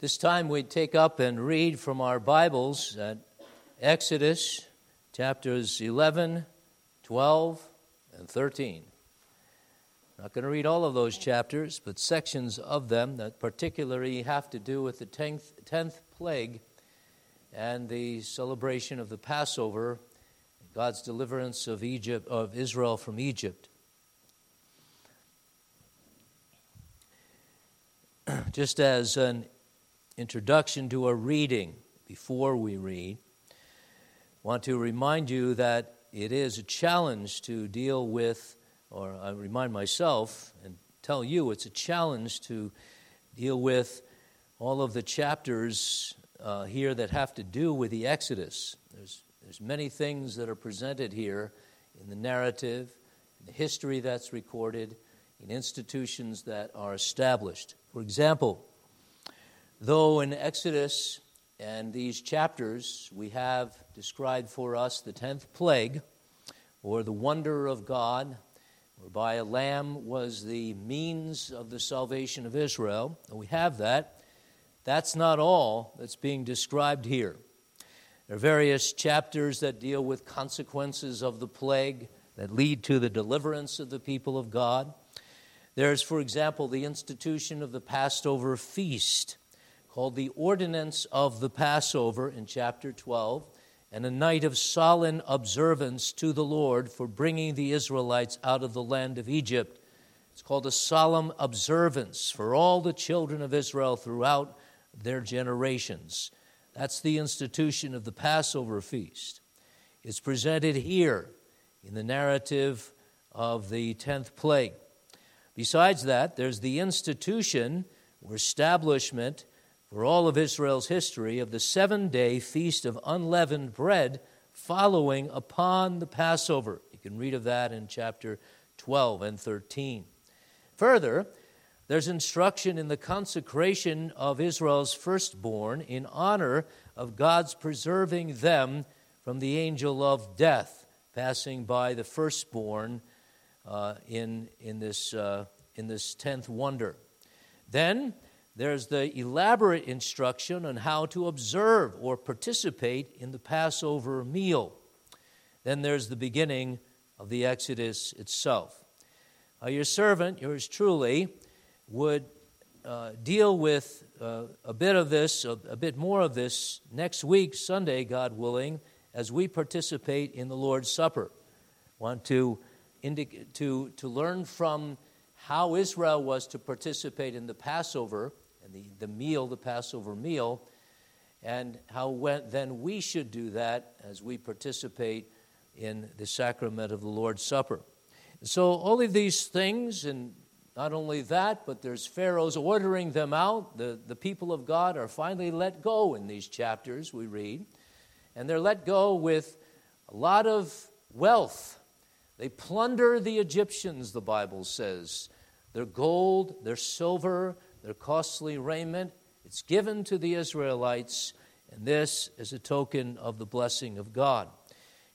This time we'd take up and read from our Bibles at Exodus chapters 11, 12, and 13. Not going to read all of those chapters, but sections of them that particularly have to do with the tenth, tenth plague and the celebration of the Passover, God's deliverance of Egypt of Israel from Egypt. Just as an introduction to a reading before we read, want to remind you that it is a challenge to deal with, or I remind myself and tell you it's a challenge to deal with all of the chapters uh, here that have to do with the Exodus. There's, there's many things that are presented here in the narrative, in the history that's recorded, in institutions that are established. For example, Though in Exodus and these chapters we have described for us the tenth plague, or the wonder of God, whereby a lamb was the means of the salvation of Israel, and we have that, that's not all that's being described here. There are various chapters that deal with consequences of the plague that lead to the deliverance of the people of God. There's, for example, the institution of the Passover feast called the Ordinance of the Passover in chapter 12, and a night of solemn observance to the Lord for bringing the Israelites out of the land of Egypt. It's called a solemn observance for all the children of Israel throughout their generations. That's the institution of the Passover feast. It's presented here in the narrative of the 10th plague. Besides that, there's the institution or establishment for all of Israel's history of the seven day feast of unleavened bread following upon the Passover. You can read of that in chapter 12 and 13. Further, there's instruction in the consecration of Israel's firstborn in honor of God's preserving them from the angel of death, passing by the firstborn uh, in, in, this, uh, in this tenth wonder. Then, there's the elaborate instruction on how to observe or participate in the Passover meal. Then there's the beginning of the Exodus itself. Uh, your servant, yours truly, would uh, deal with uh, a bit of this, a, a bit more of this next week, Sunday, God willing, as we participate in the Lord's Supper. Want to, indic- to, to learn from how Israel was to participate in the Passover the, the meal, the Passover meal, and how when, then we should do that as we participate in the sacrament of the Lord's Supper. So, all of these things, and not only that, but there's Pharaoh's ordering them out. The, the people of God are finally let go in these chapters we read, and they're let go with a lot of wealth. They plunder the Egyptians, the Bible says. Their gold, their silver, their costly raiment. It's given to the Israelites, and this is a token of the blessing of God.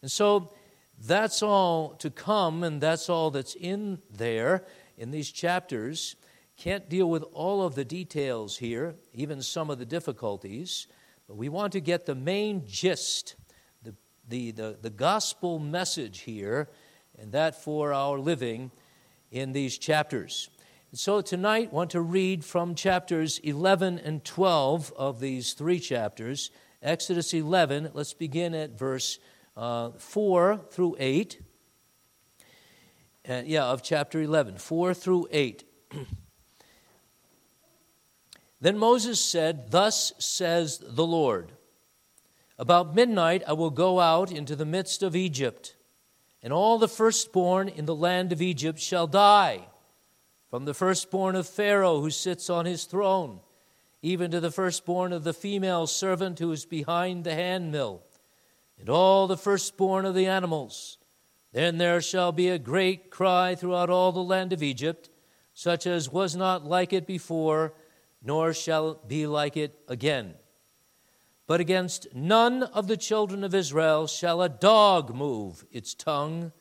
And so that's all to come, and that's all that's in there in these chapters. Can't deal with all of the details here, even some of the difficulties, but we want to get the main gist, the, the, the, the gospel message here, and that for our living in these chapters. So tonight, I want to read from chapters 11 and 12 of these three chapters. Exodus 11, let's begin at verse uh, 4 through 8. Uh, yeah, of chapter 11, 4 through 8. then Moses said, Thus says the Lord About midnight I will go out into the midst of Egypt, and all the firstborn in the land of Egypt shall die from the firstborn of Pharaoh who sits on his throne, even to the firstborn of the female servant who is behind the handmill, and all the firstborn of the animals. Then there shall be a great cry throughout all the land of Egypt, such as was not like it before, nor shall it be like it again. But against none of the children of Israel shall a dog move its tongue,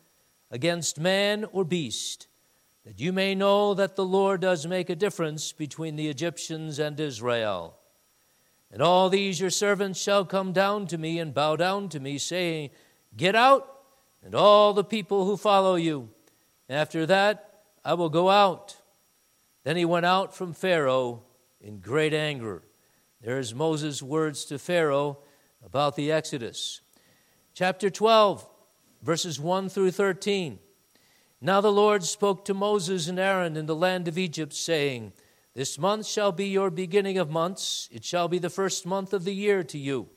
against man or beast that you may know that the Lord does make a difference between the Egyptians and Israel. And all these your servants shall come down to me and bow down to me, saying, Get out, and all the people who follow you. After that, I will go out. Then he went out from Pharaoh in great anger. There's Moses' words to Pharaoh about the Exodus. Chapter 12, verses 1 through 13. Now the Lord spoke to Moses and Aaron in the land of Egypt, saying, this month shall be your beginning of months. It shall be the first month of the year to you.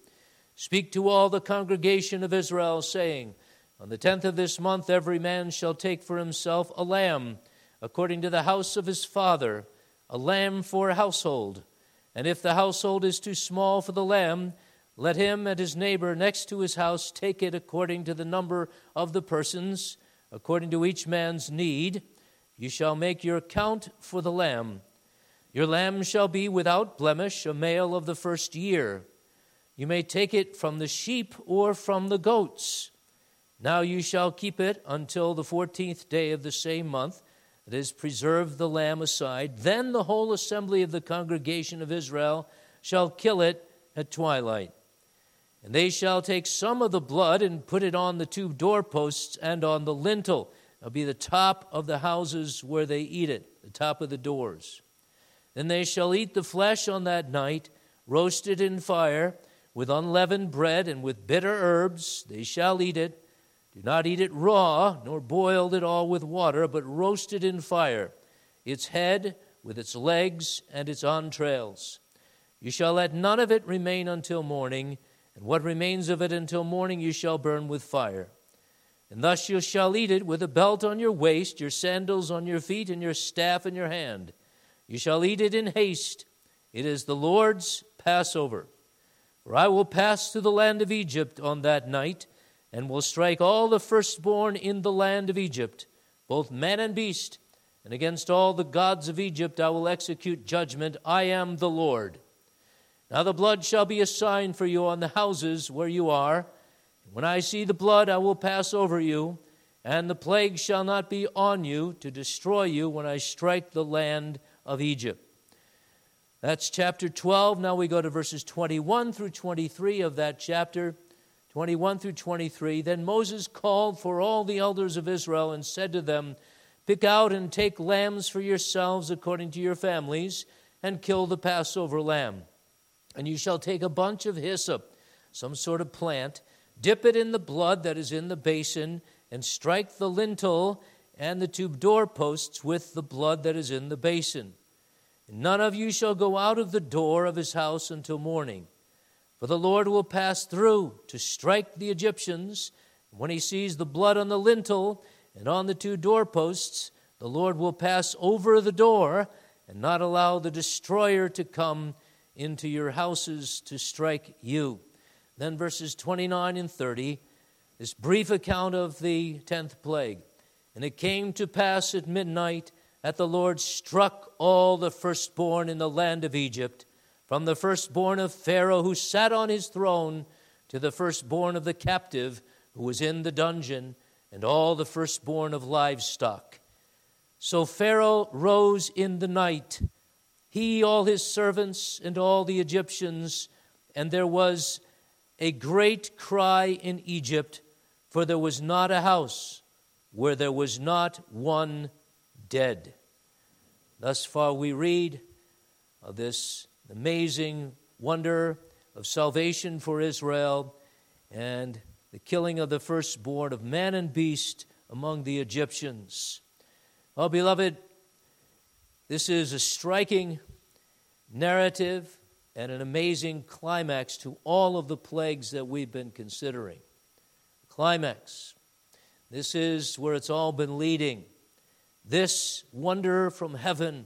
Speak to all the congregation of Israel, saying, On the tenth of this month every man shall take for himself a lamb, according to the house of his father, a lamb for a household. And if the household is too small for the lamb, let him and his neighbor next to his house take it according to the number of the persons, according to each man's need. You shall make your count for the lamb. Your lamb shall be without blemish, a male of the first year. You may take it from the sheep or from the goats. Now you shall keep it until the fourteenth day of the same month, that is, preserved the lamb aside. Then the whole assembly of the congregation of Israel shall kill it at twilight. And they shall take some of the blood and put it on the two doorposts and on the lintel. It'll be the top of the houses where they eat it, the top of the doors. Then they shall eat the flesh on that night, roasted in fire, with unleavened bread and with bitter herbs. They shall eat it. Do not eat it raw, nor boiled at all with water, but roasted in fire, its head with its legs and its entrails. You shall let none of it remain until morning, and what remains of it until morning you shall burn with fire. And thus you shall eat it with a belt on your waist, your sandals on your feet, and your staff in your hand. You shall eat it in haste. It is the Lord's Passover. For I will pass through the land of Egypt on that night, and will strike all the firstborn in the land of Egypt, both man and beast, and against all the gods of Egypt I will execute judgment. I am the Lord. Now the blood shall be a sign for you on the houses where you are. When I see the blood, I will pass over you, and the plague shall not be on you to destroy you when I strike the land of Egypt. That's chapter 12. Now we go to verses 21 through 23 of that chapter. 21 through 23. Then Moses called for all the elders of Israel and said to them, Pick out and take lambs for yourselves according to your families, and kill the Passover lamb. And you shall take a bunch of hyssop, some sort of plant, dip it in the blood that is in the basin, and strike the lintel and the two doorposts with the blood that is in the basin. None of you shall go out of the door of his house until morning. For the Lord will pass through to strike the Egyptians. When he sees the blood on the lintel and on the two doorposts, the Lord will pass over the door and not allow the destroyer to come into your houses to strike you. Then verses 29 and 30, this brief account of the tenth plague. And it came to pass at midnight that the Lord struck all the firstborn in the land of Egypt, from the firstborn of Pharaoh who sat on his throne to the firstborn of the captive who was in the dungeon, and all the firstborn of livestock. So Pharaoh rose in the night, he, all his servants, and all the Egyptians, and there was a great cry in Egypt, for there was not a house where there was not one dead. Thus far, we read of this amazing wonder of salvation for Israel and the killing of the firstborn of man and beast among the Egyptians. Well, beloved, this is a striking narrative and an amazing climax to all of the plagues that we've been considering. Climax. This is where it's all been leading. This wonder from heaven,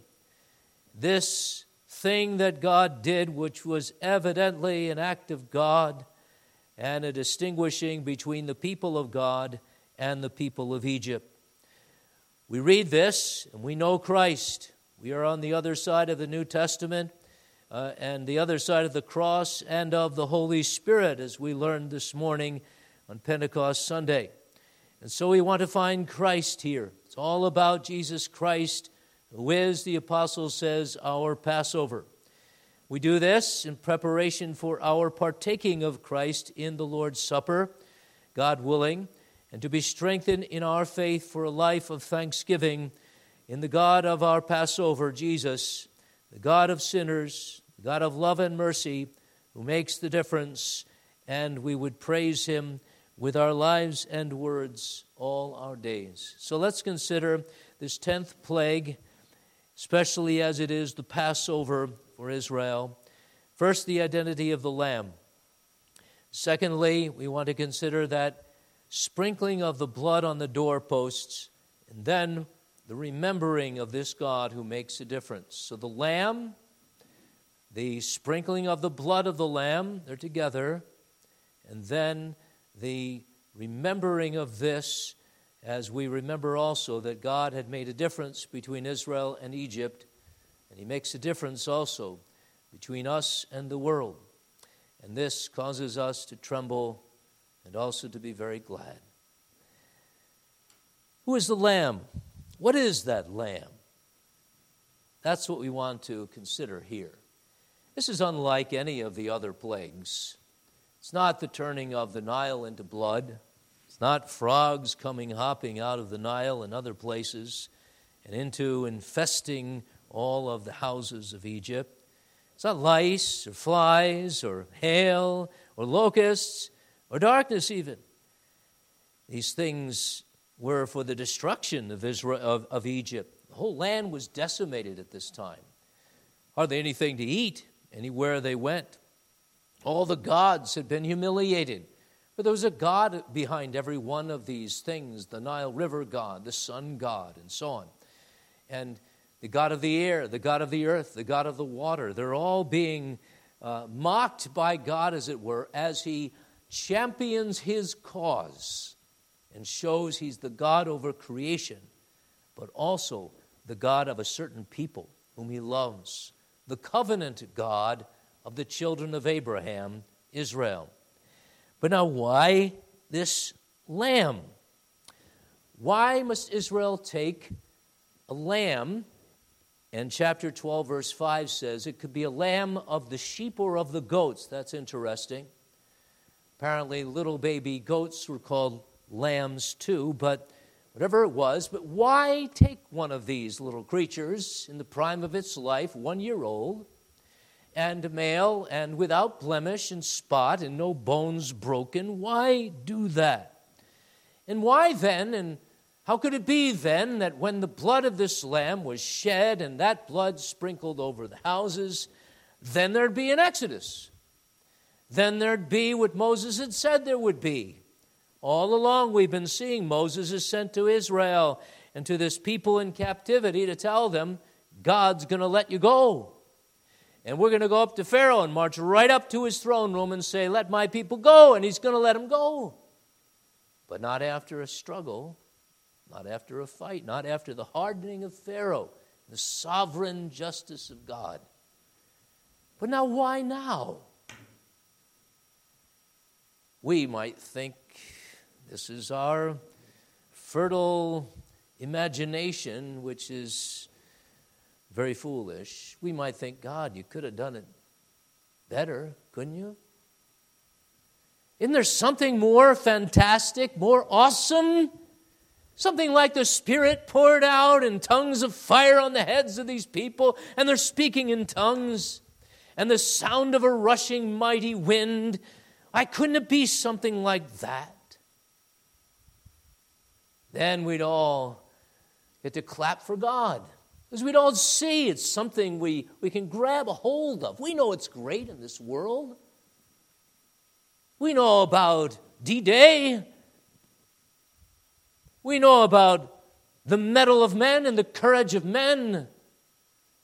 this thing that God did, which was evidently an act of God and a distinguishing between the people of God and the people of Egypt. We read this and we know Christ. We are on the other side of the New Testament uh, and the other side of the cross and of the Holy Spirit, as we learned this morning on Pentecost Sunday. And so we want to find Christ here. It's all about Jesus Christ, who is, the apostle says, our Passover. We do this in preparation for our partaking of Christ in the Lord's Supper, God willing, and to be strengthened in our faith for a life of thanksgiving in the God of our Passover, Jesus, the God of sinners, the God of love and mercy, who makes the difference, and we would praise him with our lives and words all our days. So let's consider this 10th plague, especially as it is the Passover for Israel. First, the identity of the Lamb. Secondly, we want to consider that sprinkling of the blood on the doorposts, and then the remembering of this God who makes a difference. So the Lamb, the sprinkling of the blood of the Lamb, they're together, and then the remembering of this as we remember also that God had made a difference between Israel and Egypt and he makes a difference also between us and the world. And this causes us to tremble and also to be very glad. Who is the Lamb? What is that Lamb? That's what we want to consider here. This is unlike any of the other plagues. It's not the turning of the Nile into blood. It's not frogs coming hopping out of the Nile and other places and into infesting all of the houses of Egypt. It's not lice or flies or hail or locusts or darkness, even. These things were for the destruction of, Israel, of, of Egypt. The whole land was decimated at this time. Hardly anything to eat anywhere they went. All the gods had been humiliated. But there was a God behind every one of these things the Nile River God, the sun God, and so on. And the God of the air, the God of the earth, the God of the water. They're all being uh, mocked by God, as it were, as He champions His cause and shows He's the God over creation, but also the God of a certain people whom He loves, the covenant God of the children of Abraham, Israel. But now, why this lamb? Why must Israel take a lamb and chapter 12, verse 5 says it could be a lamb of the sheep or of the goats. That's interesting. Apparently, little baby goats were called lambs too, but whatever it was. But why take one of these little creatures in the prime of its life, one year old, and male, and without blemish and spot, and no bones broken? Why do that? And why then, and how could it be then that when the blood of this lamb was shed and that blood sprinkled over the houses, then there'd be an exodus? Then there'd be what Moses had said there would be. All along, we've been seeing Moses is sent to Israel and to this people in captivity to tell them, God's going to let you go. And we're going to go up to Pharaoh and march right up to his throne room and say, Let my people go. And he's going to let them go. But not after a struggle not after a fight, not after the hardening of Pharaoh, the sovereign justice of God. But now, why now? We might think this is our fertile imagination, which is very foolish. We might think, God, you could have done it better, couldn't you? Isn't there something more fantastic, more awesome Something like the Spirit poured out in tongues of fire on the heads of these people, and they're speaking in tongues, and the sound of a rushing mighty wind. I couldn't it be something like that? Then we'd all get to clap for God. Because we'd all see it's something we, we can grab a hold of. We know it's great in this world. We know about D Day. We know about the mettle of men and the courage of men.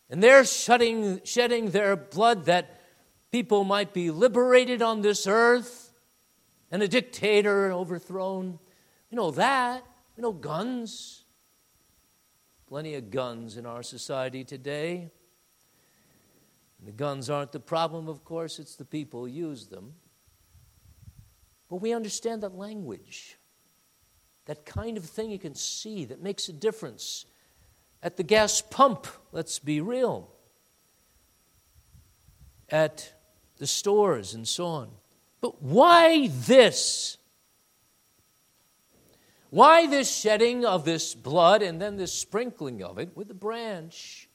And they're shedding, shedding their blood that people might be liberated on this earth and a dictator overthrown. We know that. We know guns. Plenty of guns in our society today. And the guns aren't the problem, of course, it's the people who use them. But we understand that language that kind of thing you can see that makes a difference. At the gas pump, let's be real. at the stores and so on. But why this? Why this shedding of this blood and then this sprinkling of it with the branch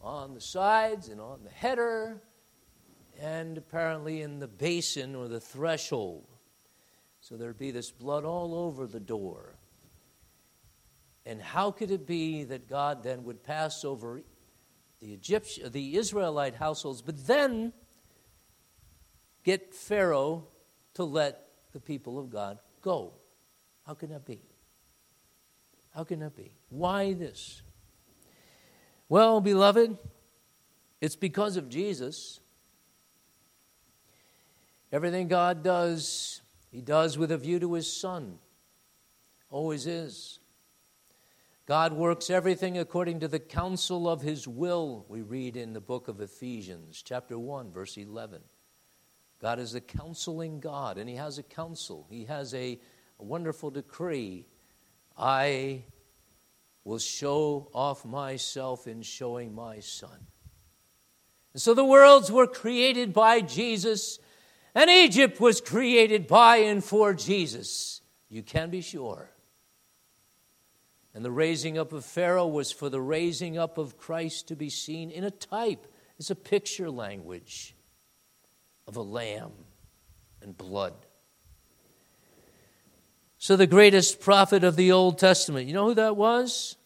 on the sides and on the header and apparently in the basin or the threshold? So there'd be this blood all over the door. And how could it be that God then would pass over the Egyptian, the Israelite households, but then get Pharaoh to let the people of God go? How can that be? How can that be? Why this? Well, beloved, it's because of Jesus. Everything God does, He does with a view to His Son. Always is. God works everything according to the counsel of his will, we read in the book of Ephesians, chapter 1, verse 11. God is a counseling God, and he has a counsel. He has a, a wonderful decree. I will show off myself in showing my Son. And so the worlds were created by Jesus, and Egypt was created by and for Jesus. You can be sure. And the raising up of Pharaoh was for the raising up of Christ to be seen in a type. It's a picture language of a lamb and blood. So, the greatest prophet of the Old Testament, you know who that was?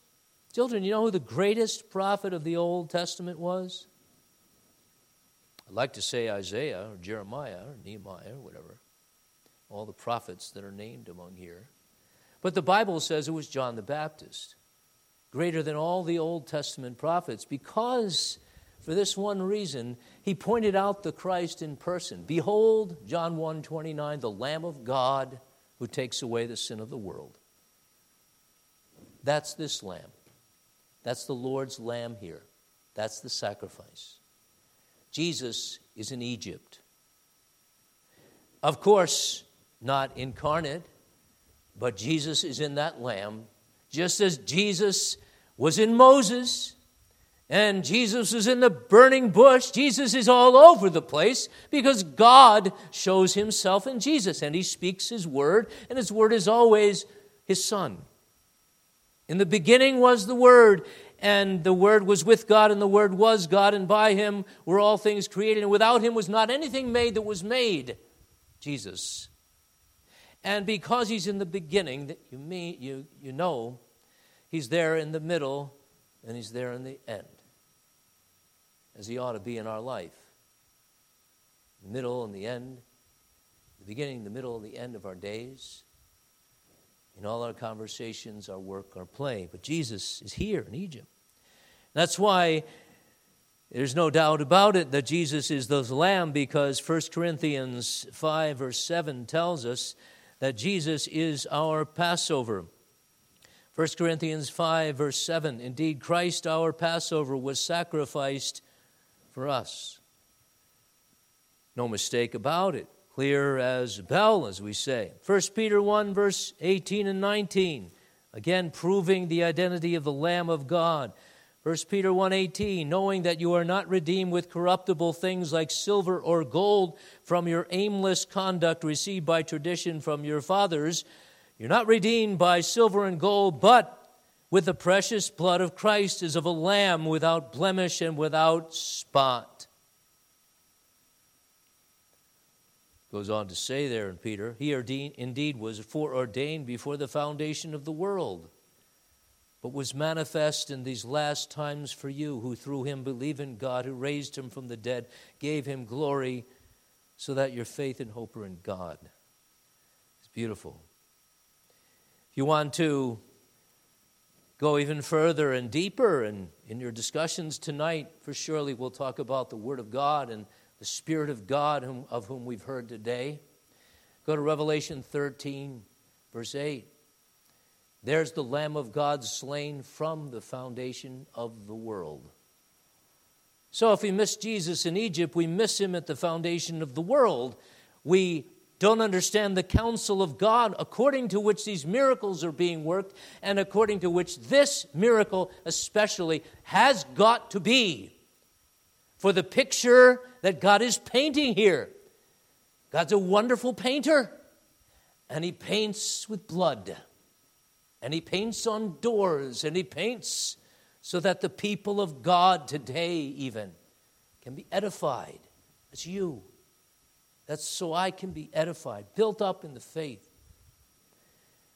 Children, you know who the greatest prophet of the Old Testament was? I'd like to say Isaiah or Jeremiah or Nehemiah or whatever. All the prophets that are named among here. But the Bible says it was John the Baptist, greater than all the Old Testament prophets, because for this one reason, he pointed out the Christ in person. Behold, John 1 29, the Lamb of God who takes away the sin of the world. That's this lamb. That's the Lord's lamb here. That's the sacrifice. Jesus is in Egypt. Of course, not incarnate, but Jesus is in that lamb, just as Jesus was in Moses and Jesus is in the burning bush. Jesus is all over the place because God shows himself in Jesus and he speaks his word, and his word is always his son. In the beginning was the word, and the word was with God, and the word was God, and by him were all things created, and without him was not anything made that was made. Jesus. And because he's in the beginning, that you, mean, you, you know, he's there in the middle and he's there in the end, as he ought to be in our life. The middle and the end, the beginning, the middle, and the end of our days, in all our conversations, our work, our play. But Jesus is here in Egypt. That's why there's no doubt about it that Jesus is the Lamb because 1 Corinthians 5, verse 7 tells us that Jesus is our Passover. 1 Corinthians 5, verse 7 Indeed, Christ, our Passover, was sacrificed for us. No mistake about it. Clear as a bell, as we say. 1 Peter 1, verse 18 and 19. Again, proving the identity of the Lamb of God. 1 Peter 1:18 knowing that you are not redeemed with corruptible things like silver or gold from your aimless conduct received by tradition from your fathers you're not redeemed by silver and gold but with the precious blood of Christ as of a lamb without blemish and without spot goes on to say there in Peter he indeed was foreordained before the foundation of the world but was manifest in these last times for you, who through him believe in God, who raised him from the dead, gave him glory, so that your faith and hope are in God. It's beautiful. If you want to go even further and deeper and in your discussions tonight, for surely we'll talk about the Word of God and the Spirit of God whom, of whom we've heard today. Go to Revelation 13, verse 8. There's the Lamb of God slain from the foundation of the world. So if we miss Jesus in Egypt, we miss him at the foundation of the world. We don't understand the counsel of God according to which these miracles are being worked and according to which this miracle especially has got to be for the picture that God is painting here. God's a wonderful painter, and He paints with blood, and He paints on doors, and He paints so that the people of God today, even, can be edified. as you. That's so I can be edified, built up in the faith.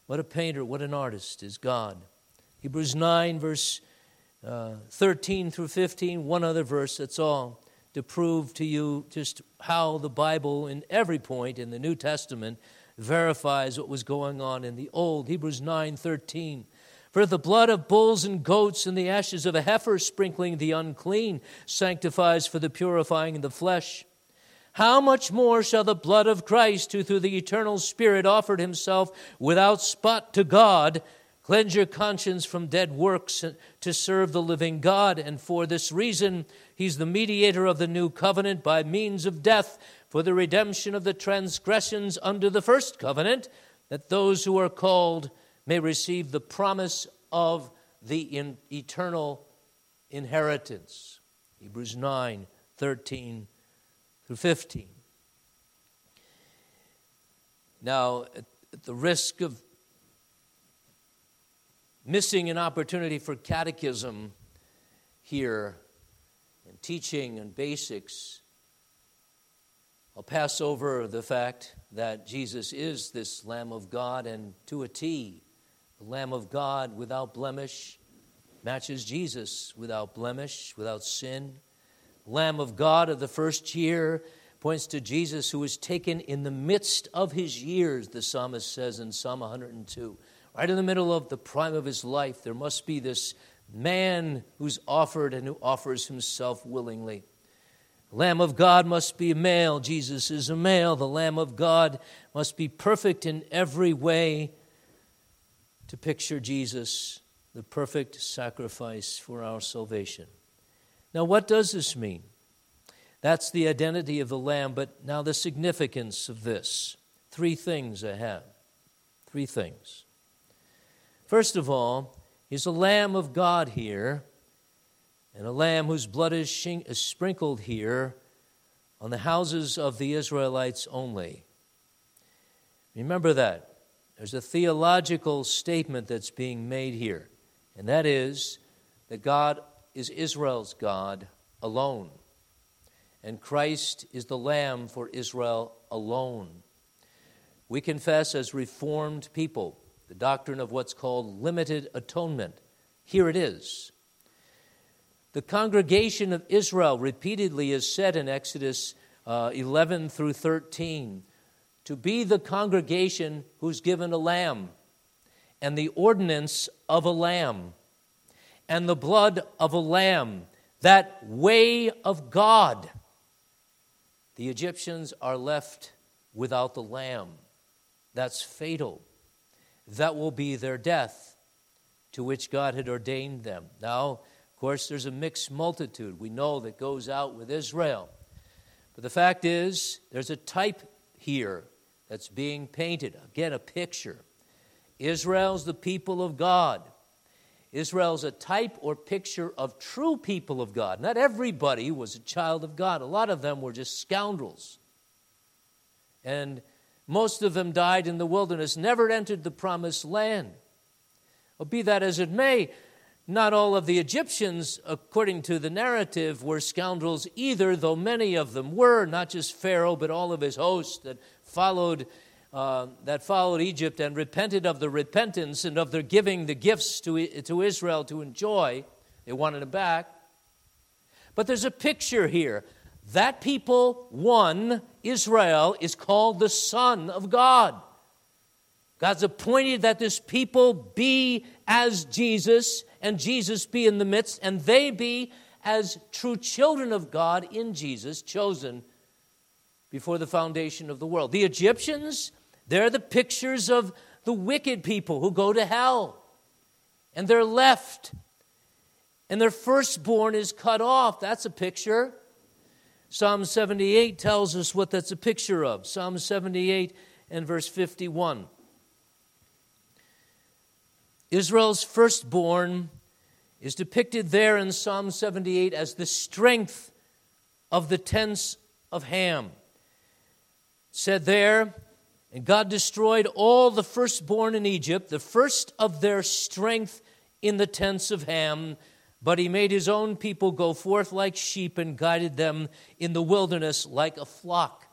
What a painter, what an artist is God. Hebrews 9, verse uh, 13 through 15, one other verse, that's all, to prove to you just how the Bible, in every point in the New Testament, verifies what was going on in the Old. Hebrews 9, 13. For the blood of bulls and goats and the ashes of a heifer sprinkling the unclean sanctifies for the purifying of the flesh. How much more shall the blood of Christ, who through the eternal Spirit offered himself without spot to God, cleanse your conscience from dead works to serve the living God? And for this reason, he's the mediator of the new covenant by means of death for the redemption of the transgressions under the first covenant, that those who are called may receive the promise of the in eternal inheritance. Hebrews 9 13 through 15. Now, at the risk of missing an opportunity for catechism here and teaching and basics, I'll pass over the fact that Jesus is this Lamb of God and to a T, the Lamb of God without blemish matches Jesus without blemish, without sin. Lamb of God of the first year points to Jesus who was taken in the midst of his years, the psalmist says in Psalm 102. Right in the middle of the prime of his life, there must be this man who's offered and who offers himself willingly. Lamb of God must be a male. Jesus is a male. The Lamb of God must be perfect in every way to picture Jesus, the perfect sacrifice for our salvation. Now, what does this mean? That's the identity of the Lamb, but now the significance of this. Three things I have. Three things. First of all, he's a Lamb of God here, and a Lamb whose blood is, shing- is sprinkled here on the houses of the Israelites only. Remember that. There's a theological statement that's being made here, and that is that God is Israel's God alone, and Christ is the Lamb for Israel alone. We confess as Reformed people the doctrine of what's called limited atonement. Here it is. The congregation of Israel repeatedly is said in Exodus uh, 11 through 13 to be the congregation who's given a lamb and the ordinance of a lamb and the blood of a lamb, that way of God. The Egyptians are left without the lamb. That's fatal. That will be their death to which God had ordained them. Now, of course, there's a mixed multitude we know that goes out with Israel. But the fact is, there's a type here that's being painted. Again, a picture. Israel's the people of God. Israel's a type or picture of true people of God. Not everybody was a child of God, a lot of them were just scoundrels. And most of them died in the wilderness, never entered the promised land. Well, be that as it may, not all of the Egyptians, according to the narrative, were scoundrels either, though many of them were, not just Pharaoh, but all of his host that followed uh, that followed Egypt and repented of the repentance and of their giving the gifts to, to Israel to enjoy. They wanted it back. But there's a picture here. That people, one, Israel, is called the Son of God. God's appointed that this people be as Jesus, and Jesus be in the midst, and they be as true children of God in Jesus, chosen before the foundation of the world. The Egyptians, they're the pictures of the wicked people who go to hell. And they're left. And their firstborn is cut off. That's a picture. Psalm 78 tells us what that's a picture of. Psalm 78 and verse 51. Israel's firstborn is depicted there in Psalm 78 as the strength of the tents of Ham. said there, and God destroyed all the firstborn in Egypt, the first of their strength in the tents of Ham. But he made his own people go forth like sheep and guided them in the wilderness like a flock.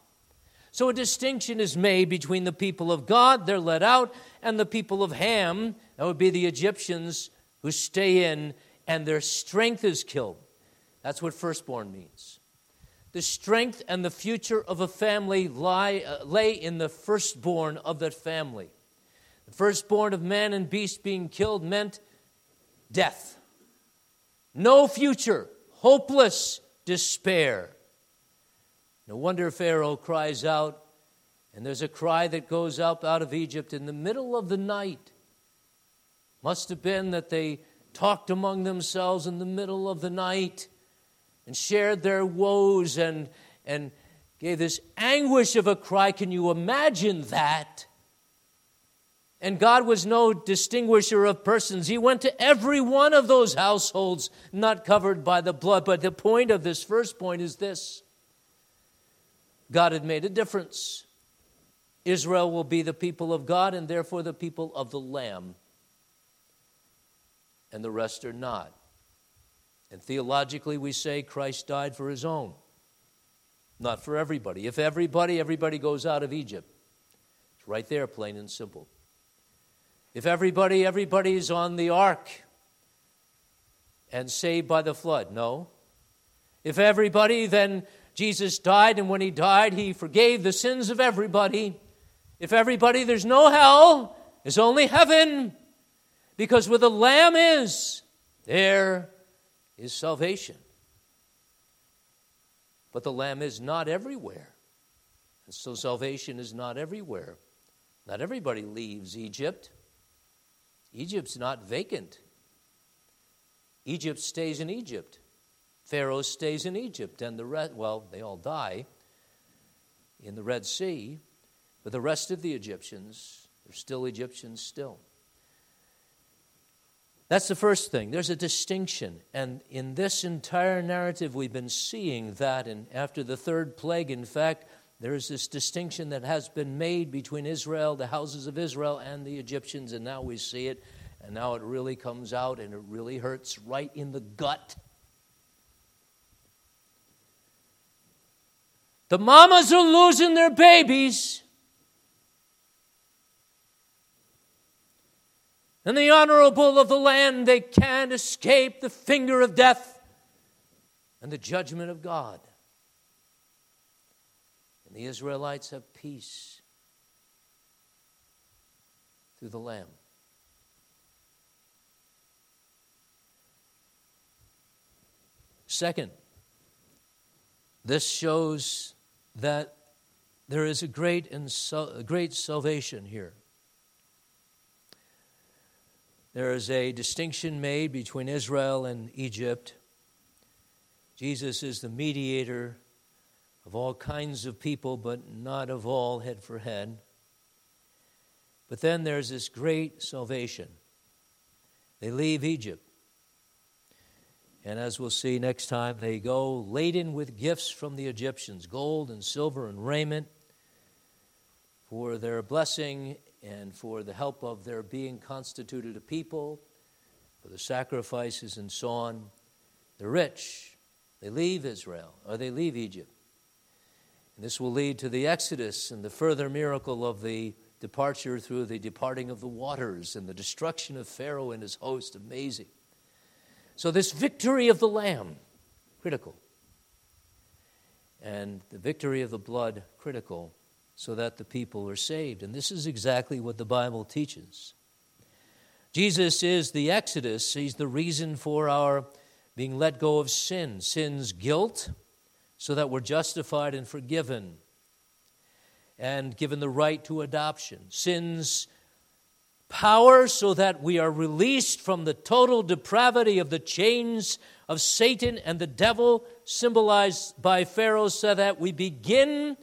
So a distinction is made between the people of God, they're let out, and the people of Ham, that would be the Egyptians who stay in, and their strength is killed. That's what firstborn means. The strength and the future of a family lie, uh, lay in the firstborn of that family. The firstborn of man and beast being killed meant death. No future, hopeless despair. No wonder Pharaoh cries out, and there's a cry that goes up out of Egypt in the middle of the night. Must have been that they talked among themselves in the middle of the night and shared their woes and, and gave this anguish of a cry. Can you imagine that? And God was no distinguisher of persons. He went to every one of those households not covered by the blood. But the point of this first point is this God had made a difference. Israel will be the people of God and therefore the people of the Lamb. And the rest are not. And theologically, we say Christ died for his own, not for everybody. If everybody, everybody goes out of Egypt. It's right there, plain and simple. If everybody, everybody's on the ark and saved by the flood. No. If everybody, then Jesus died, and when he died, he forgave the sins of everybody. If everybody, there's no hell, there's only heaven. Because where the Lamb is, there is salvation. But the Lamb is not everywhere. And so salvation is not everywhere. Not everybody leaves Egypt. Egypt's not vacant. Egypt stays in Egypt. Pharaoh stays in Egypt, and the rest, well, they all die in the Red Sea, but the rest of the Egyptians, they're still Egyptians still. That's the first thing. There's a distinction. And in this entire narrative, we've been seeing that. And after the third plague, in fact, there is this distinction that has been made between Israel, the houses of Israel, and the Egyptians. And now we see it. And now it really comes out and it really hurts right in the gut. The mamas are losing their babies. And the honorable of the land, they can't escape the finger of death and the judgment of God. And the Israelites have peace through the Lamb. Second, this shows that there is a great, a great salvation here. There is a distinction made between Israel and Egypt. Jesus is the mediator of all kinds of people, but not of all head for head. But then there's this great salvation. They leave Egypt. And as we'll see next time, they go laden with gifts from the Egyptians gold and silver and raiment for their blessing and for the help of their being constituted a people, for the sacrifices and so on. The rich, they leave Israel, or they leave Egypt. And this will lead to the Exodus and the further miracle of the departure through the departing of the waters and the destruction of Pharaoh and his host. Amazing. So, this victory of the Lamb, critical. And the victory of the blood, critical so that the people are saved. And this is exactly what the Bible teaches. Jesus is the Exodus, He's the reason for our being let go of sin, sin's guilt, so that we're justified and forgiven and given the right to adoption. Sin's power, so that we are released from the total depravity of the chains of Satan and the devil, symbolized by Pharaoh, so that we begin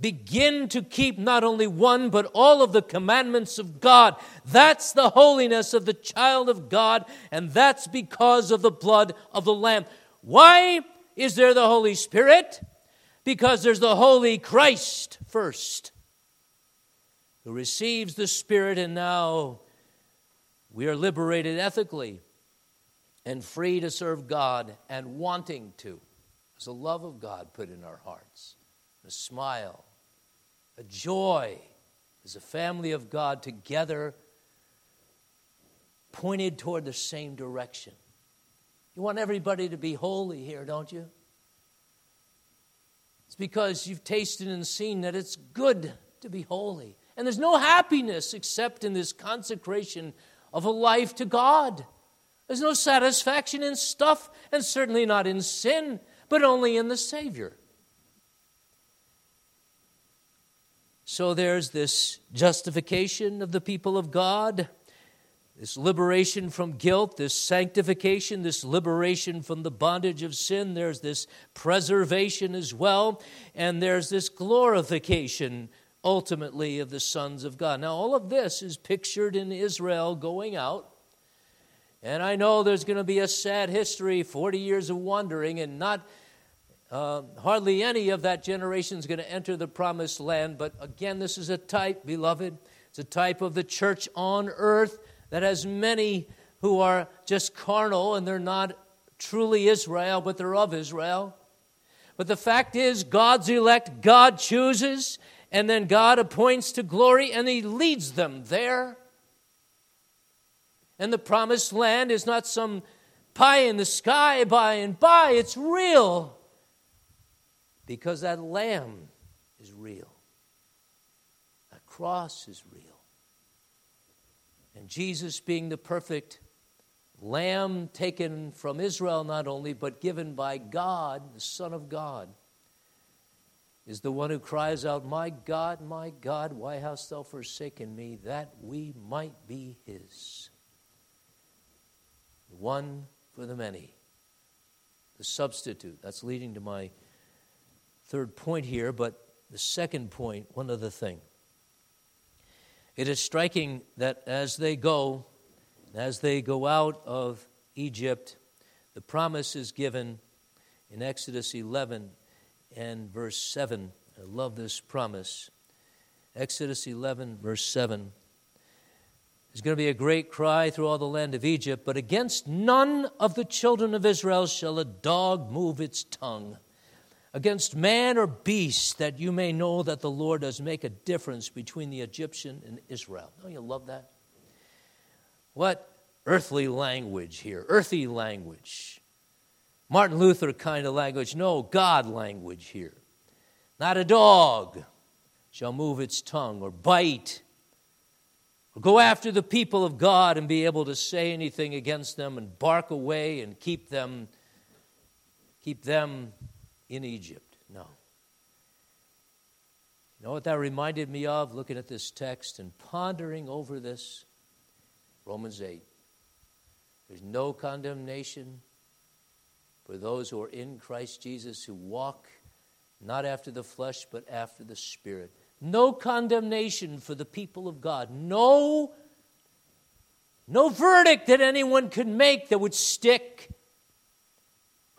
begin to keep not only one, but all of the commandments of God. That's the holiness of the child of God, and that's because of the blood of the Lamb. Why is there the Holy Spirit? Because there's the Holy Christ first, who receives the Spirit, and now we are liberated ethically and free to serve God and wanting to. There's a love of God put in our hearts, a smile, a joy as a family of God together pointed toward the same direction. You want everybody to be holy here, don't you? It's because you've tasted and seen that it's good to be holy. And there's no happiness except in this consecration of a life to God. There's no satisfaction in stuff, and certainly not in sin, but only in the Savior. So there's this justification of the people of God, this liberation from guilt, this sanctification, this liberation from the bondage of sin. There's this preservation as well, and there's this glorification ultimately of the sons of God. Now, all of this is pictured in Israel going out and I know there's going to be a sad history 40 years of wandering, and not uh, hardly any of that generation is going to enter the promised land. But again, this is a type, beloved. It's a type of the church on earth that has many who are just carnal and they're not truly Israel, but they're of Israel. But the fact is, God's elect, God chooses, and then God appoints to glory, and He leads them there. And the promised land is not some pie in the sky by and by, it's real. Because that lamb is real, that cross is real. And Jesus, being the perfect lamb taken from Israel, not only, but given by God, the Son of God, is the one who cries out, My God, my God, why hast thou forsaken me? That we might be his one for the many. The substitute. That's leading to my third point here, but the second point, one other thing. It is striking that as they go, as they go out of Egypt, the promise is given in Exodus 11 and verse 7. I love this promise. Exodus 11, verse 7. There's going to be a great cry through all the land of Egypt, but against none of the children of Israel shall a dog move its tongue. Against man or beast, that you may know that the Lord does make a difference between the Egyptian and Israel. Don't you love that? What earthly language here, earthy language. Martin Luther kind of language. No, God language here. Not a dog shall move its tongue or bite or go after the people of God and be able to say anything against them and bark away and keep them keep them in Egypt. No. You know what that reminded me of looking at this text and pondering over this? Romans 8. There's no condemnation for those who are in Christ Jesus who walk not after the flesh but after the Spirit no condemnation for the people of God, no, no verdict that anyone could make that would stick.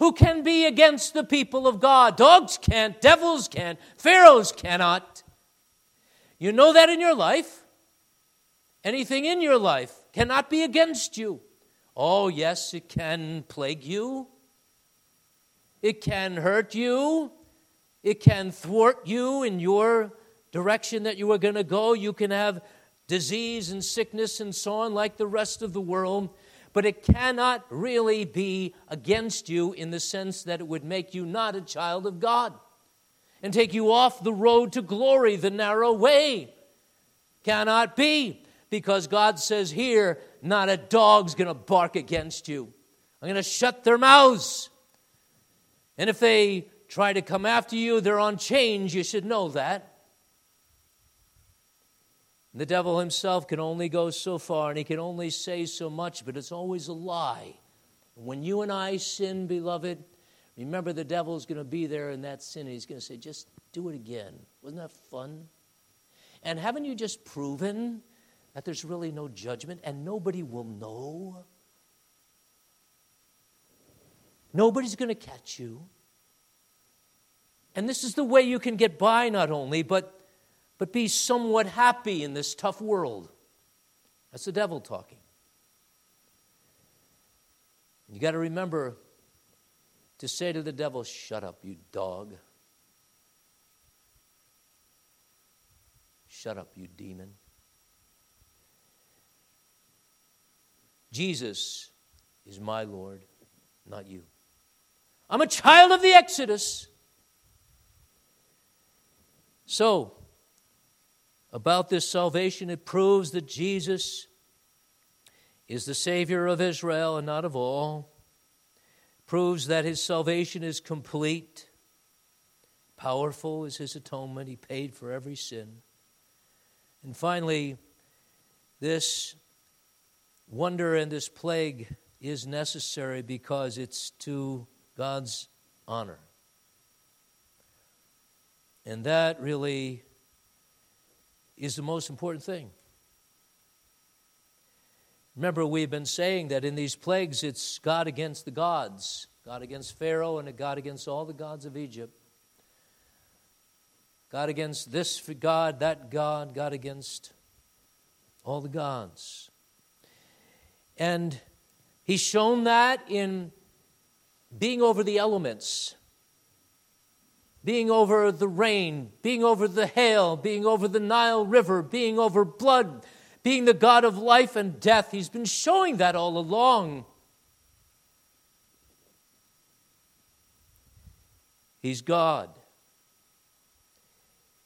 Who can be against the people of God? Dogs can't, devils can't, pharaohs cannot. You know that in your life. Anything in your life cannot be against you. Oh, yes, it can plague you. It can hurt you. It can thwart you in your direction that you are going to go. You can have disease and sickness and so on, like the rest of the world, but it cannot really be against you in the sense that it would make you not a child of God and take you off the road to glory, the narrow way. Cannot be, because God says here, not a dog's going to bark against you. I'm going to shut their mouths. And if they try to come after you, they're on chains. You should know that. The devil himself can only go so far and he can only say so much, but it's always a lie. When you and I sin, beloved, remember the devil is going to be there in that sin and he's going to say, just do it again. Wasn't that fun? And haven't you just proven that there's really no judgment and nobody will know? Nobody's going to catch you. And this is the way you can get by, not only, but, but be somewhat happy in this tough world. That's the devil talking. You got to remember to say to the devil, Shut up, you dog. Shut up, you demon. Jesus is my Lord, not you. I'm a child of the Exodus. So, about this salvation, it proves that Jesus is the Savior of Israel and not of all. Proves that his salvation is complete. Powerful is his atonement. He paid for every sin. And finally, this wonder and this plague is necessary because it's to God's honor. And that really is the most important thing. Remember, we've been saying that in these plagues, it's God against the gods God against Pharaoh and a God against all the gods of Egypt. God against this God, that God, God against all the gods. And he's shown that in being over the elements, being over the rain, being over the hail, being over the Nile River, being over blood, being the God of life and death. He's been showing that all along. He's God.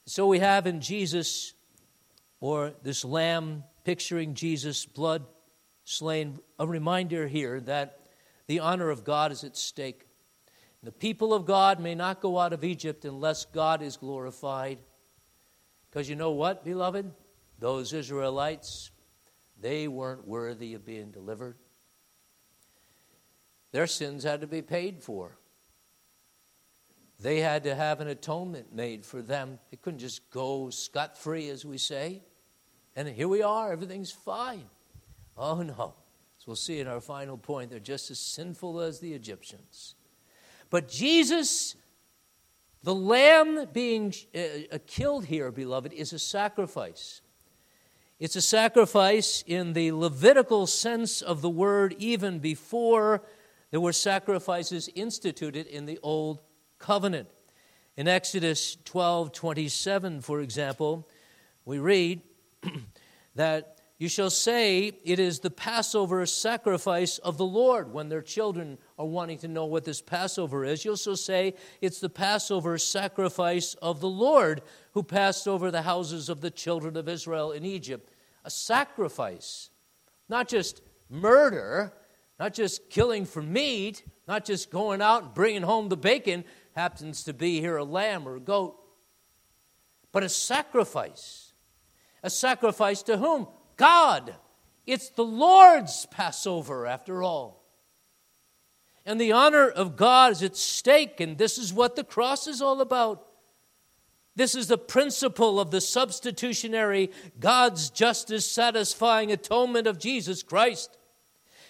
So we have in Jesus, or this lamb picturing Jesus' blood slain, a reminder here that the honor of God is at stake. The people of God may not go out of Egypt unless God is glorified. Because you know what, beloved? Those Israelites, they weren't worthy of being delivered. Their sins had to be paid for. They had to have an atonement made for them. They couldn't just go scot free, as we say. And here we are, everything's fine. Oh no. As we'll see in our final point, they're just as sinful as the Egyptians. But Jesus, the lamb being uh, killed here, beloved, is a sacrifice. It's a sacrifice in the Levitical sense of the word, even before there were sacrifices instituted in the Old Covenant. In Exodus 12 27, for example, we read that you shall say it is the Passover sacrifice of the Lord. When their children are wanting to know what this Passover is, you'll also say it's the Passover sacrifice of the Lord who passed over the houses of the children of Israel in Egypt. A sacrifice, not just murder, not just killing for meat, not just going out and bringing home the bacon, happens to be here a lamb or a goat, but a sacrifice. A sacrifice to whom? God. It's the Lord's Passover, after all. And the honor of God is at stake, and this is what the cross is all about. This is the principle of the substitutionary, God's justice satisfying atonement of Jesus Christ.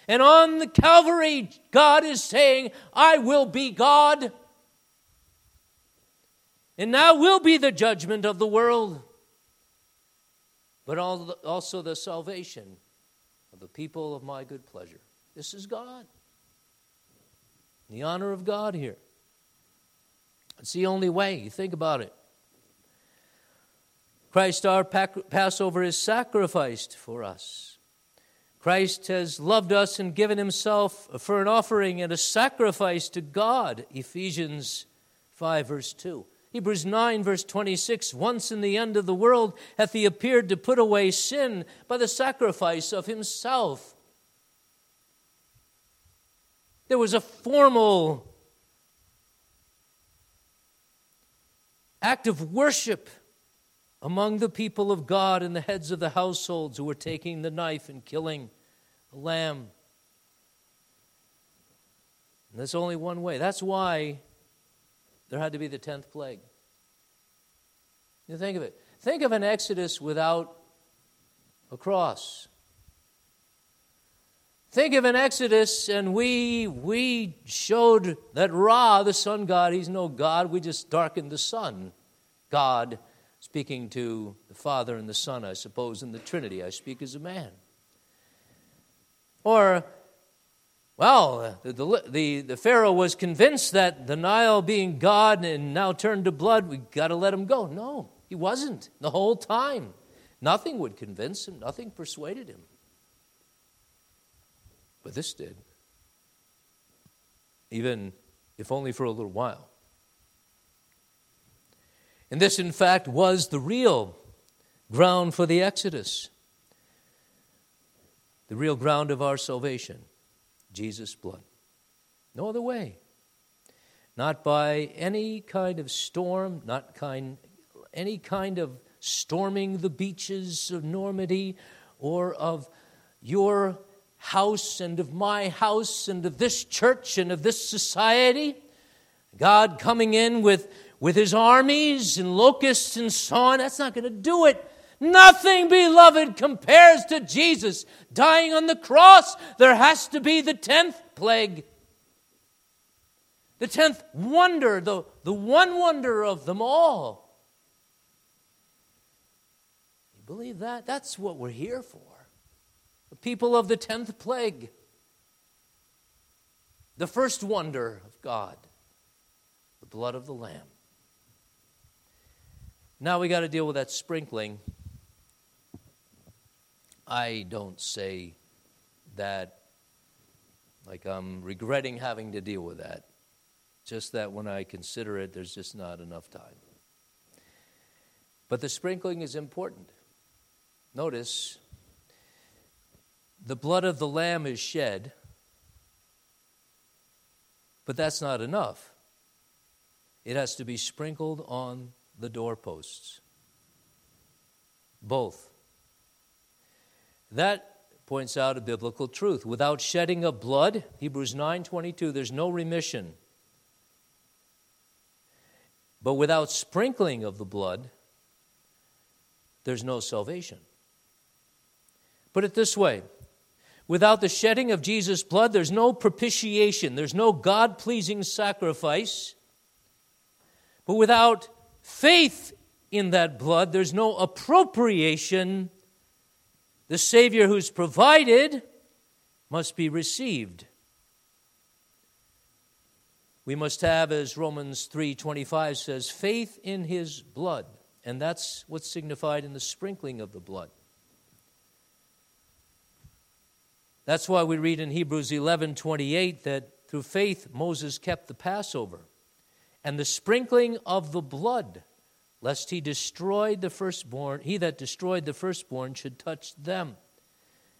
And on the Calvary, God is saying, I will be God. And now will be the judgment of the world, but also the salvation of the people of my good pleasure. This is God. The honor of God here. It's the only way. You think about it. Christ, our Passover, is sacrificed for us. Christ has loved us and given himself for an offering and a sacrifice to God. Ephesians 5, verse 2. Hebrews 9, verse 26 Once in the end of the world hath he appeared to put away sin by the sacrifice of himself. There was a formal act of worship among the people of God and the heads of the households who were taking the knife and killing a lamb. And there's only one way. That's why there had to be the 10th plague. You think of it. Think of an Exodus without a cross. Think of an Exodus, and we, we showed that Ra, the sun god, he's no God. We just darkened the sun. God speaking to the Father and the Son, I suppose, in the Trinity. I speak as a man. Or, well, the, the, the, the Pharaoh was convinced that the Nile being God and now turned to blood, we got to let him go. No, he wasn't the whole time. Nothing would convince him, nothing persuaded him. But this did. Even if only for a little while. And this, in fact, was the real ground for the Exodus, the real ground of our salvation Jesus' blood. No other way. Not by any kind of storm, not kind, any kind of storming the beaches of Normandy or of your house and of my house and of this church and of this society. God coming in with, with his armies and locusts and so on, that's not going to do it. Nothing, beloved, compares to Jesus dying on the cross. There has to be the tenth plague. The tenth wonder, the, the one wonder of them all. You believe that? That's what we're here for the people of the tenth plague, the first wonder of God, the blood of the Lamb. Now we got to deal with that sprinkling. I don't say that like I'm regretting having to deal with that. Just that when I consider it, there's just not enough time. But the sprinkling is important. Notice the blood of the lamb is shed, but that's not enough. It has to be sprinkled on the doorposts. Both. That points out a biblical truth. Without shedding of blood, Hebrews 9:22, there's no remission. But without sprinkling of the blood, there's no salvation. Put it this way Without the shedding of Jesus' blood, there's no propitiation, there's no God pleasing sacrifice. But without faith in that blood, there's no appropriation. The Savior who's provided must be received. We must have, as Romans 3:25 says, faith in his blood. And that's what's signified in the sprinkling of the blood. That's why we read in Hebrews 11 28 that through faith Moses kept the Passover and the sprinkling of the blood, lest he destroyed the firstborn, he that destroyed the firstborn should touch them.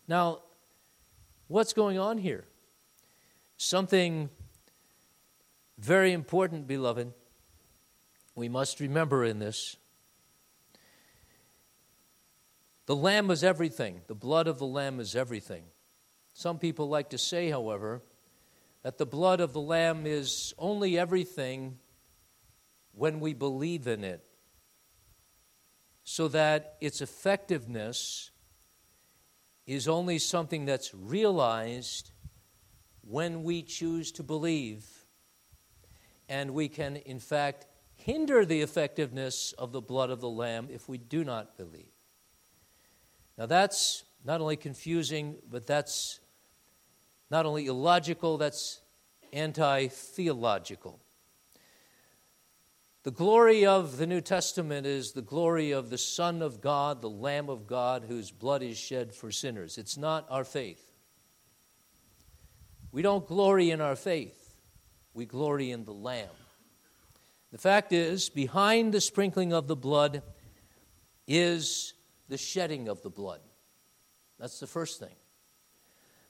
Now, what's going on here? Something very important, beloved, we must remember in this. The lamb is everything. The blood of the lamb is everything. Some people like to say, however, that the blood of the Lamb is only everything when we believe in it, so that its effectiveness is only something that's realized when we choose to believe. And we can, in fact, hinder the effectiveness of the blood of the Lamb if we do not believe. Now, that's not only confusing, but that's not only illogical, that's anti theological. The glory of the New Testament is the glory of the Son of God, the Lamb of God, whose blood is shed for sinners. It's not our faith. We don't glory in our faith, we glory in the Lamb. The fact is, behind the sprinkling of the blood is the shedding of the blood. That's the first thing.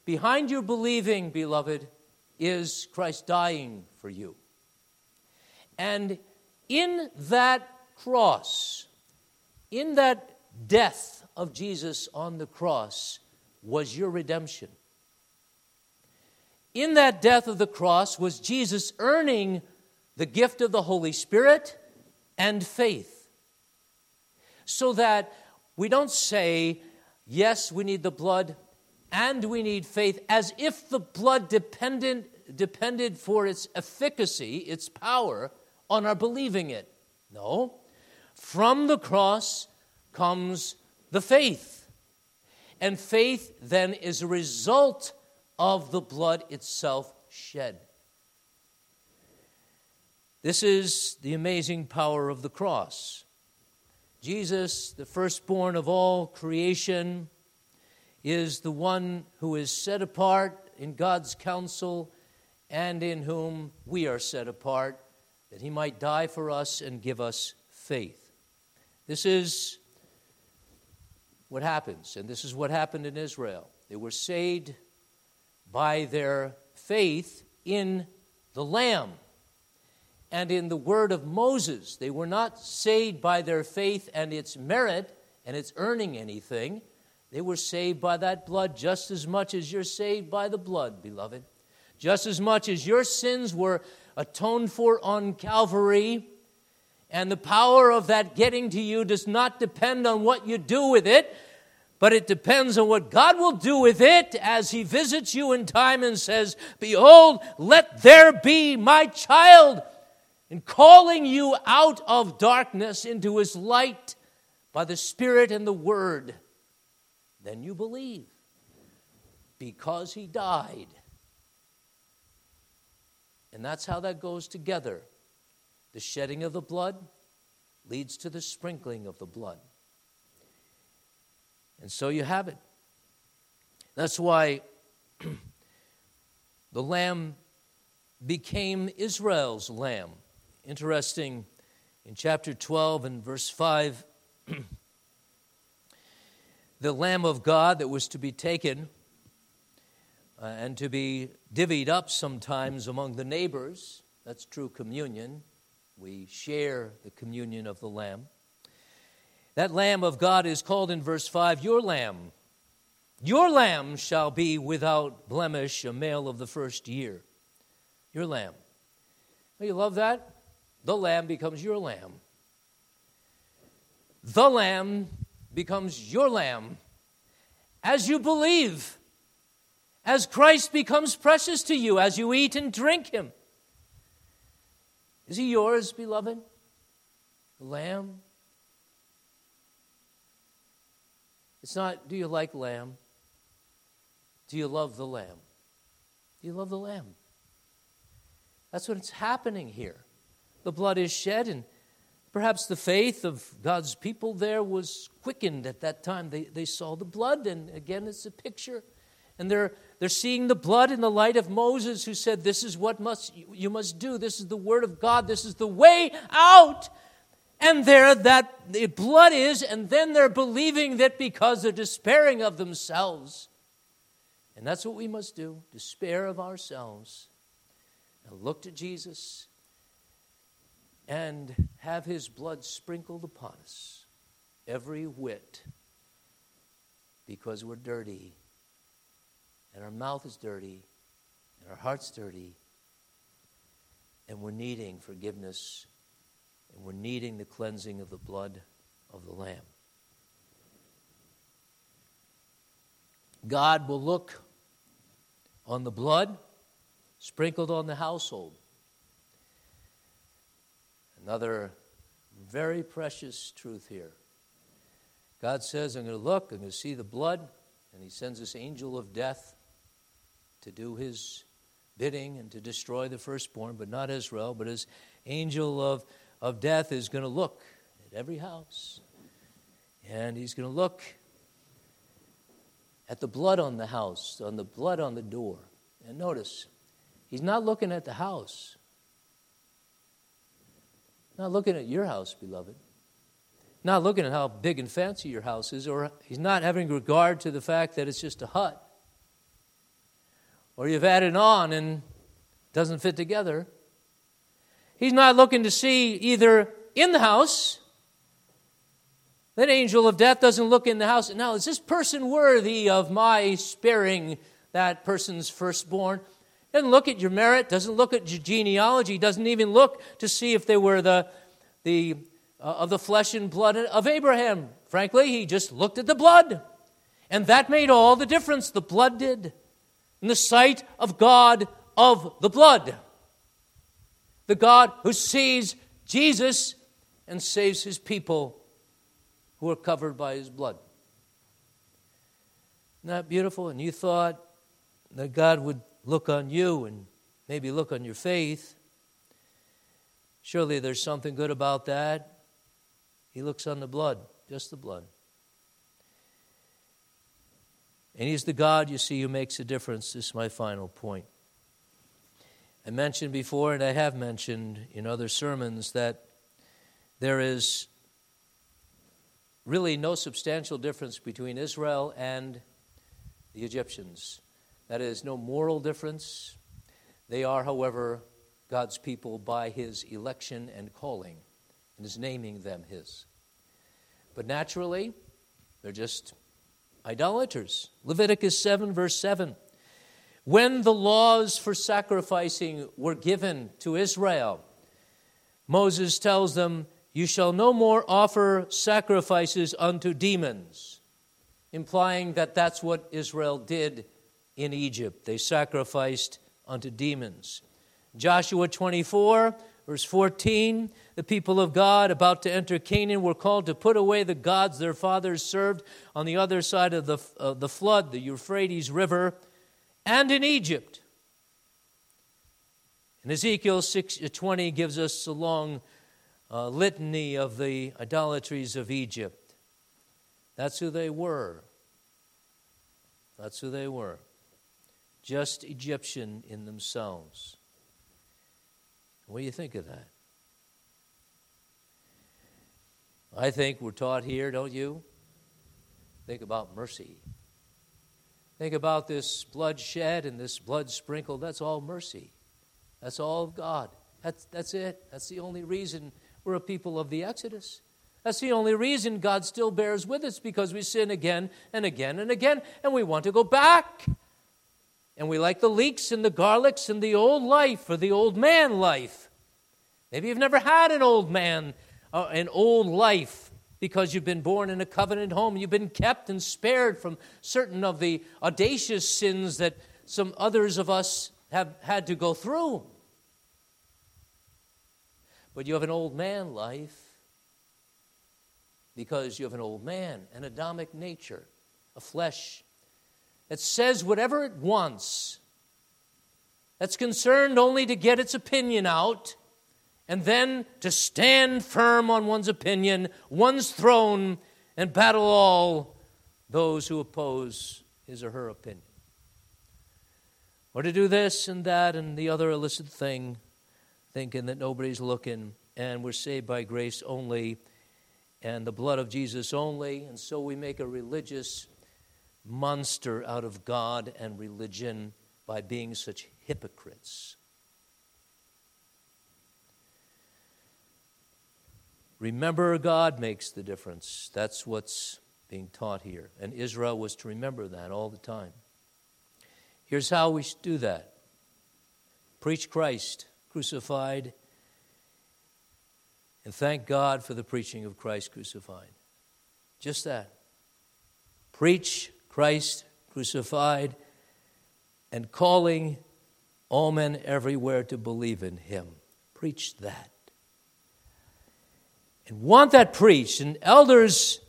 Behind your believing, beloved, is Christ dying for you. And in that cross, in that death of Jesus on the cross, was your redemption. In that death of the cross was Jesus earning the gift of the Holy Spirit and faith. So that we don't say, yes, we need the blood, and we need faith as if the blood dependent, depended for its efficacy, its power, on our believing it. No. From the cross comes the faith. And faith then is a result of the blood itself shed. This is the amazing power of the cross. Jesus, the firstborn of all creation, is the one who is set apart in God's counsel and in whom we are set apart, that he might die for us and give us faith. This is what happens, and this is what happened in Israel. They were saved by their faith in the Lamb and in the word of Moses. They were not saved by their faith and its merit and its earning anything. They were saved by that blood just as much as you're saved by the blood, beloved. Just as much as your sins were atoned for on Calvary, and the power of that getting to you does not depend on what you do with it, but it depends on what God will do with it as He visits you in time and says, Behold, let there be my child, and calling you out of darkness into His light by the Spirit and the Word. Then you believe because He died. And that's how that goes together. The shedding of the blood leads to the sprinkling of the blood. And so you have it. That's why the lamb became Israel's lamb. Interesting, in chapter 12 and verse 5, the lamb of God that was to be taken uh, and to be divvied up sometimes among the neighbors, that's true communion. We share the communion of the lamb. That Lamb of God is called in verse 5 Your Lamb. Your Lamb shall be without blemish, a male of the first year. Your Lamb. You love that? The Lamb becomes your Lamb. The Lamb becomes your Lamb. As you believe, as Christ becomes precious to you, as you eat and drink Him. Is He yours, beloved? The Lamb? It's not, do you like lamb? Do you love the lamb? Do you love the lamb? That's what's happening here. The blood is shed, and perhaps the faith of God's people there was quickened at that time. They, they saw the blood, and again, it's a picture. And they're, they're seeing the blood in the light of Moses, who said, This is what must, you must do. This is the word of God. This is the way out and there that the blood is, and then they're believing that because they're despairing of themselves. And that's what we must do despair of ourselves and look to Jesus and have his blood sprinkled upon us, every whit, because we're dirty, and our mouth is dirty, and our heart's dirty, and we're needing forgiveness and we're needing the cleansing of the blood of the Lamb. God will look on the blood sprinkled on the household. Another very precious truth here. God says, I'm going to look, I'm going to see the blood, and He sends this angel of death to do His bidding and to destroy the firstborn, but not Israel, but His angel of of death is going to look at every house. And he's going to look at the blood on the house, on the blood on the door. And notice, he's not looking at the house. Not looking at your house, beloved. Not looking at how big and fancy your house is, or he's not having regard to the fact that it's just a hut. Or you've added on and doesn't fit together. He's not looking to see either in the house. That angel of death doesn't look in the house. Now, is this person worthy of my sparing that person's firstborn? Doesn't look at your merit, doesn't look at your genealogy, doesn't even look to see if they were the, the uh, of the flesh and blood of Abraham. Frankly, he just looked at the blood. And that made all the difference. The blood did. In the sight of God of the blood. The God who sees Jesus and saves his people who are covered by his blood. Isn't that beautiful? And you thought that God would look on you and maybe look on your faith. Surely there's something good about that. He looks on the blood, just the blood. And He's the God, you see, who makes a difference. This is my final point. I mentioned before, and I have mentioned in other sermons, that there is really no substantial difference between Israel and the Egyptians. That is, no moral difference. They are, however, God's people by his election and calling, and is naming them his. But naturally, they're just idolaters. Leviticus 7, verse 7. When the laws for sacrificing were given to Israel, Moses tells them, You shall no more offer sacrifices unto demons, implying that that's what Israel did in Egypt. They sacrificed unto demons. Joshua 24, verse 14 the people of God about to enter Canaan were called to put away the gods their fathers served on the other side of the, uh, the flood, the Euphrates River, and in Egypt. And Ezekiel 6, uh, 20 gives us a long uh, litany of the idolatries of Egypt. That's who they were. That's who they were. Just Egyptian in themselves. What do you think of that? I think we're taught here, don't you? Think about mercy. Think about this blood shed and this blood sprinkled. That's all mercy. That's all of God. That's, that's it. That's the only reason we're a people of the Exodus. That's the only reason God still bears with us because we sin again and again and again, and we want to go back. And we like the leeks and the garlics and the old life or the old man life. Maybe you've never had an old man, uh, an old life because you've been born in a covenant home. You've been kept and spared from certain of the audacious sins that some others of us have had to go through. But you have an old man life because you have an old man, an Adamic nature, a flesh that says whatever it wants, that's concerned only to get its opinion out and then to stand firm on one's opinion, one's throne, and battle all those who oppose his or her opinion. Or to do this and that and the other illicit thing, thinking that nobody's looking and we're saved by grace only and the blood of Jesus only, and so we make a religious monster out of God and religion by being such hypocrites. Remember, God makes the difference. That's what's being taught here. And Israel was to remember that all the time. Here's how we should do that preach Christ crucified, and thank God for the preaching of Christ crucified. Just that. Preach Christ crucified and calling all men everywhere to believe in him. Preach that and want that preached. And elders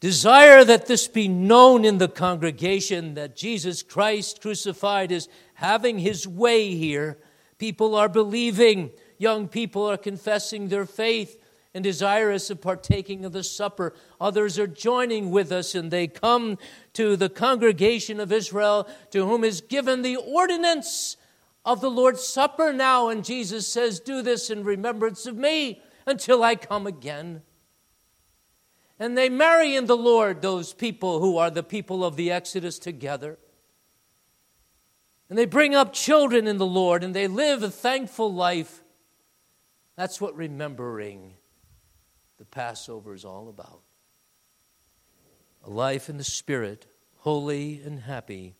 desire that this be known in the congregation that Jesus Christ crucified is having his way here. People are believing, young people are confessing their faith and desirous of partaking of the supper. Others are joining with us, and they come to the congregation of Israel, to whom is given the ordinance of the Lord's Supper now. And Jesus says, Do this in remembrance of me until I come again. And they marry in the Lord those people who are the people of the Exodus together. And they bring up children in the Lord and they live a thankful life. That's what remembering the Passover is all about. A life in the Spirit, holy and happy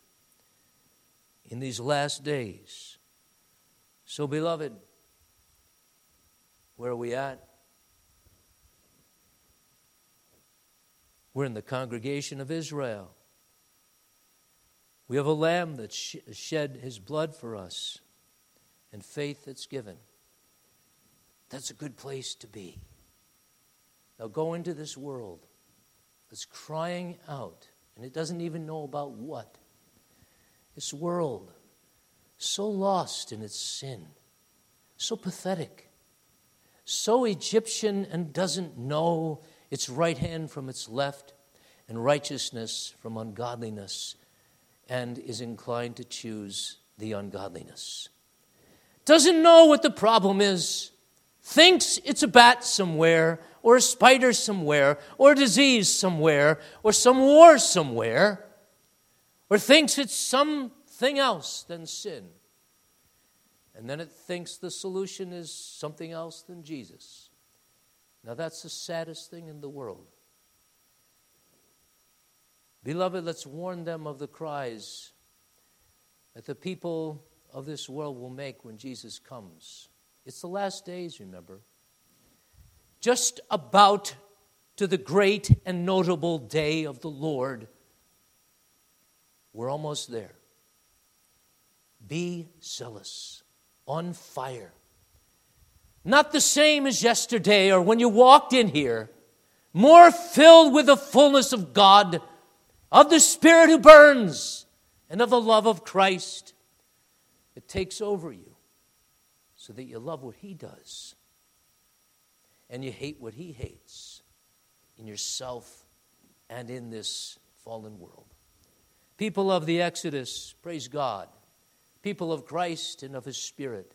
in these last days. So, beloved, where are we at? We're in the congregation of Israel. We have a lamb that shed his blood for us and faith that's given. That's a good place to be. Now go into this world that's crying out, and it doesn't even know about what. This world, so lost in its sin, so pathetic, so Egyptian and doesn't know its right hand from its left, and righteousness from ungodliness, and is inclined to choose the ungodliness. Doesn't know what the problem is, thinks it's a bat somewhere, or a spider somewhere, or a disease somewhere, or some war somewhere, or thinks it's something else than sin. And then it thinks the solution is something else than Jesus. Now, that's the saddest thing in the world. Beloved, let's warn them of the cries that the people of this world will make when Jesus comes. It's the last days, remember. Just about to the great and notable day of the Lord. We're almost there. Be zealous, on fire. Not the same as yesterday or when you walked in here, more filled with the fullness of God of the Spirit who burns, and of the love of Christ that takes over you so that you love what He does and you hate what He hates in yourself and in this fallen world. People of the Exodus, praise God. People of Christ and of His Spirit,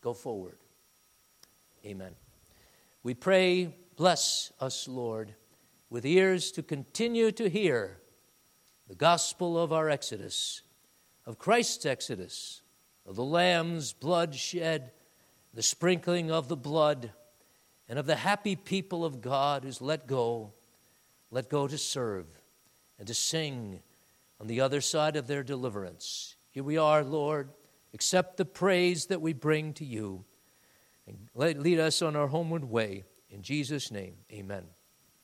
go forward. Amen. We pray, bless us, Lord with ears to continue to hear the gospel of our Exodus, of Christ's Exodus, of the Lamb's blood shed, the sprinkling of the blood, and of the happy people of God who's let go, let go to serve and to sing on the other side of their deliverance. Here we are, Lord. Accept the praise that we bring to you and lead us on our homeward way. In Jesus' name, amen.